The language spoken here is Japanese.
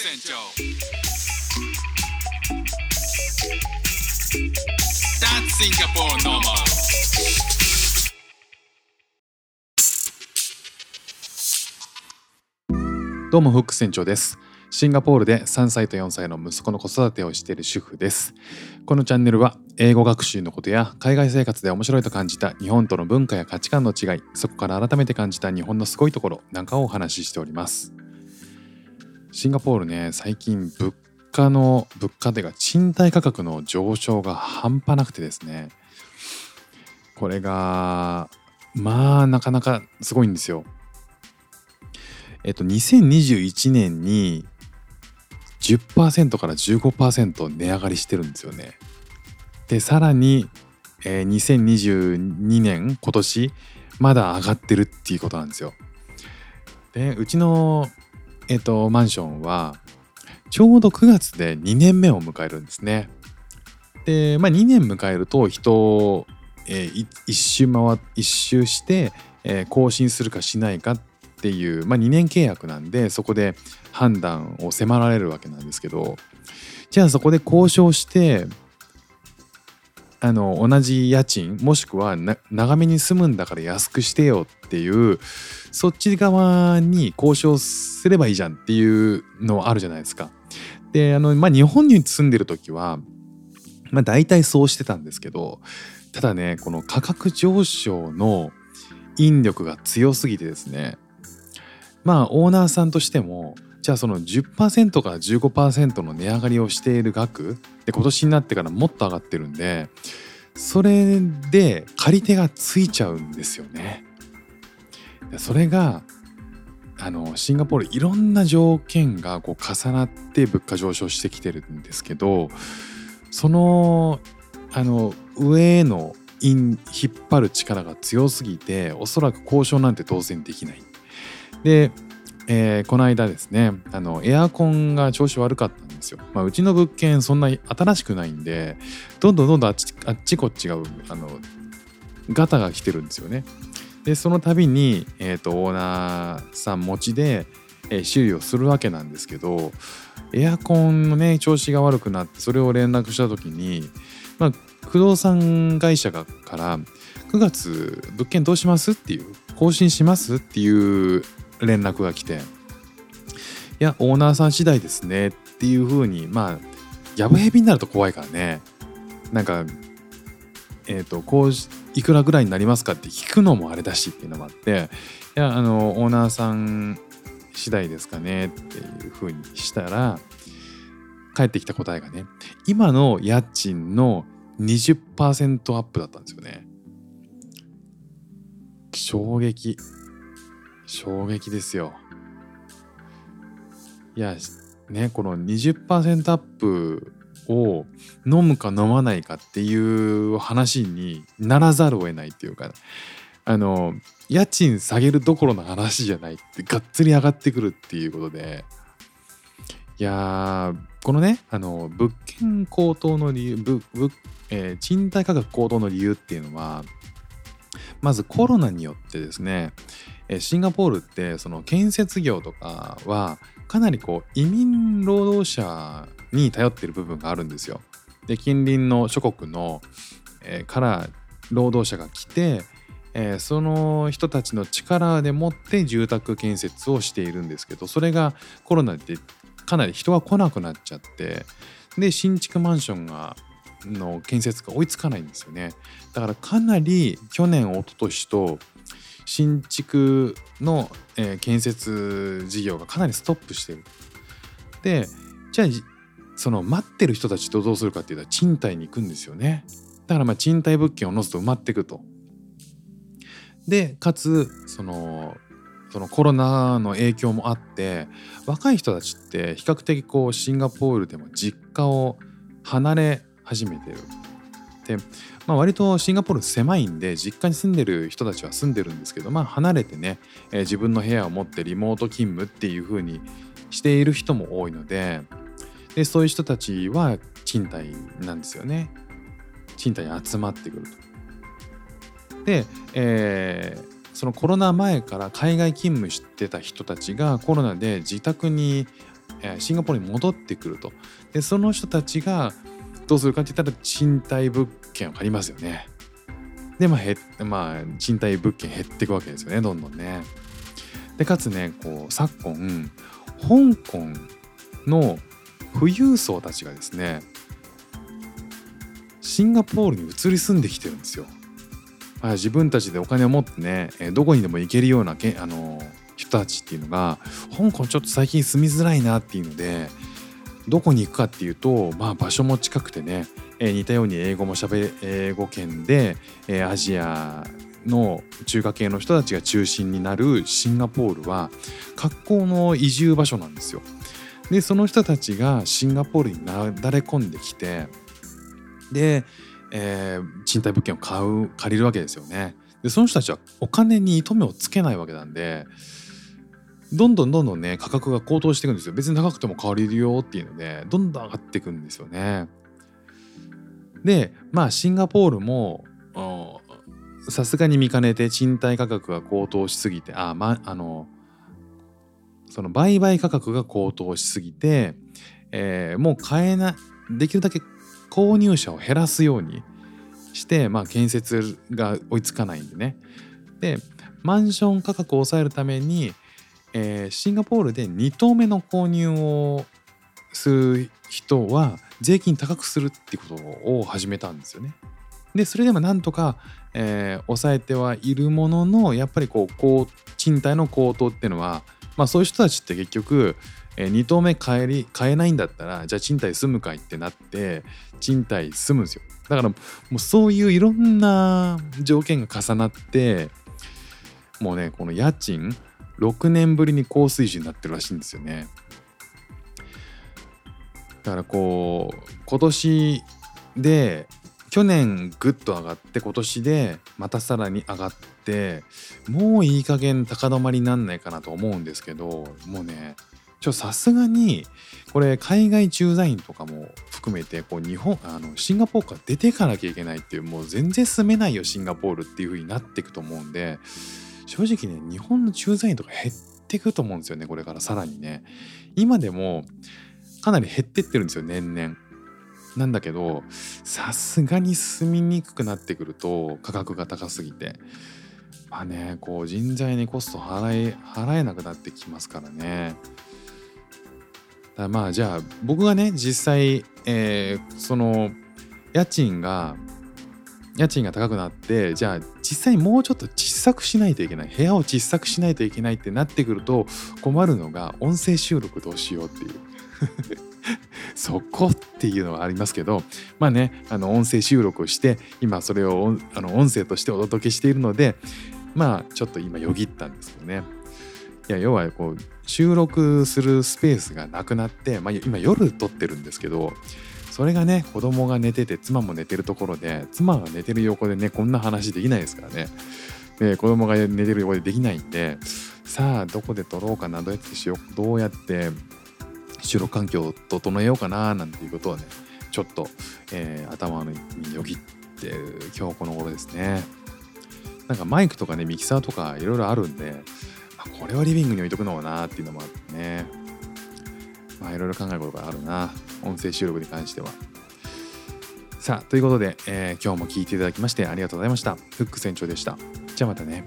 船長 That's Singapore normal. どうもフック船長です。シンガポールで3歳と4歳の息子の子育てをしている主婦です。このチャンネルは英語学習のことや海外生活で面白いと感じた日本との文化や価値観の違いそこから改めて感じた日本のすごいところなんかをお話ししております。シンガポールね最近物価の物価でが賃貸価格の上昇が半端なくてですねこれがまあなかなかすごいんですよえっと、2021年に10%から15%値上がりしてるんですよね。で、さらに、えー、2022年、今年、まだ上がってるっていうことなんですよ。で、うちの、えっと、マンションは、ちょうど9月で2年目を迎えるんですね。で、まあ2年迎えると人をえー、一周回一周して、えー、更新するかしないかっっていう、まあ、2年契約なんでそこで判断を迫られるわけなんですけどじゃあそこで交渉してあの同じ家賃もしくは長めに住むんだから安くしてよっていうそっち側に交渉すればいいじゃんっていうのあるじゃないですか。であの、まあ、日本に住んでる時は、まあ、大体そうしてたんですけどただねこの価格上昇の引力が強すぎてですねまあオーナーさんとしてもじゃあその10%から15%の値上がりをしている額で今年になってからもっと上がってるんでそれで借り手がついちゃうんですよね。それがあのシンガポールいろんな条件がこう重なって物価上昇してきてるんですけどそのあの上への引っ張る力が強すぎておそらく交渉なんて当然できない。で、えー、この間ですねあのエアコンが調子悪かったんですよ、まあ、うちの物件そんな新しくないんでどんどんどんどんあっちあっちこっちがあのガタが来てるんですよね。でその度に、えーと、オーナーさん持ちで、えー、修理をするわけなんですけどエアコンのね調子が悪くなってそれを連絡した時に、まあ、不動産会社から9月物件どうします？っていう更新します？っていう連絡が来ていやオーナーさん次第ですねっていう風にまあやぶへびになると怖いからね。なんかえっ、ー、とこういくらぐらいになりますかって聞くのもあれだしっていうのもあっていやあのオーナーさん次第ですかねっていう風にしたら返ってきた答えがね今の家賃の20%アップだったんですよね。衝撃。衝撃ですよ。いや、ね、この20%アップを飲むか飲まないかっていう話にならざるを得ないっていうか、あの、家賃下げるどころの話じゃないってがっつり上がってくるっていうことで、いやこのね、あの、物件高騰の理由、ぶぶえー、賃貸価格高騰の理由っていうのは、まずコロナによってですね、シンガポールってその建設業とかはかなりこう移民労働者に頼ってる部分があるんですよ。で近隣の諸国の、えー、から労働者が来て、えー、その人たちの力でもって住宅建設をしているんですけどそれがコロナでかなり人が来なくなっちゃってで新築マンションがの建設が追いつかないんですよねだからかなり去年一昨年と新築の、えー、建設事業がかなりストップしてる。でじゃあその待ってる人たちとどうするかっていうと賃貸に行くんですよね。だからまあ賃貸物件を載すと埋まっていくと。でかつそのそのコロナの影響もあって若い人たちって比較的こうシンガポールでも実家を離れ始めてる。でまあ、割とシンガポール狭いんで実家に住んでる人たちは住んでるんですけど、まあ、離れてね、えー、自分の部屋を持ってリモート勤務っていう風にしている人も多いのででそういう人たちは賃貸なんですよね賃貸に集まってくると。で、えー、そのコロナ前から海外勤務してた人たちがコロナで自宅にシンガポールに戻ってくるとでその人たちがどうするかって言ったら賃貸物件を借りますよね。でまあへまあ賃貸物件減っていくわけですよね。どんどんね。でかつねこう昨今香港の富裕層たちがですねシンガポールに移り住んできてるんですよ。まあ自分たちでお金を持ってねえどこにでも行けるようなけあの人たちっていうのが香港ちょっと最近住みづらいなっていうのでどこに行くかっていうと、まあ、場所も近くてね、えー似たように英語もしゃべ英語圏で、えーアジアの中華系の人たちが中心になるシンガポールは格好の移住場所なんですよ。でその人たちがシンガポールになだれ込んできてで、えー賃貸物件を買う借りるわけですよね。でその人たちはお金に糸目をつけないわけなんでどんどんどんどんね価格が高騰していくんですよ。別に高くても借りるよっていうのでどんどん上がっていくんですよね。でまあシンガポールもさすがに見かねて賃貸価格が高騰しすぎてあまあのその売買価格が高騰しすぎて、えーもう買えないできるだけ購入者を減らすようにして、まあ、建設が追いつかないんでねでマンション価格を抑えるために、えーシンガポールで2棟目の購入をする人は税金高くするってことを始めたんですよね。でそれでもなんとか、えー抑えてはいるもののやっぱりこうこう賃貸の高騰っていうのは、まあ、そういう人たちって結局、え2棟目買えり買えないんだったらじゃあ賃貸住むかいってなって賃貸住むんですよだからもうそういういろんな条件が重なってもうねこの家賃6年ぶりに高水準になってるらしいんですよね。だからこう今年で去年ぐっと上がって今年でまたさらに上がってもういい加減高止まりになんないかなと思うんですけどもうねちょさすがにこれ海外駐在員とかも含めてこう日本あのシンガポールから出ていかなきゃいけないっていうもう全然住めないよシンガポールっていう風になっていくと思うんで正直ね日本の駐在員とか減っていくと思うんですよねこれから。さらにね。今でもかなり減ってってるんですよ年々。なんだけどさすがに住みにくくなってくると価格が高すぎて。まあねこう人材にコスト払え払えなくなってきますからね。だまあじゃあ僕がね実際、えーその家賃が家賃が高くなってじゃあ実際もうちょっと小さくしないといけない。部屋を小さくしないといけないってなってくると困るのが音声収録どうしようっていう。そこっていうのはありますけどまあねあの音声収録をして今それを音あの音声としてお届けしているのでまあちょっと今よぎったんですけどね。いや要はこう収録するスペースがなくなって、まあ、今夜撮ってるんですけどそれがね子供が寝てて妻も寝てるところで妻が寝てる横でねこんな話できないですからね。で子供が寝てる横でできないんでさあどこで撮ろうかなどうやってしようどうやって収録環境を整えようかななんていうことをねちょっと、えー頭によぎって今日この頃ですね。なんかマイクとかねミキサーとかいろいろあるんで、これはリビングに置いとくのもなっていうのもあってね。まあいろいろ考えることがあるな。音声収録に関しては。さあということで、えー今日も聞いていただきましてありがとうございました。フック船長でした。じゃあまたね。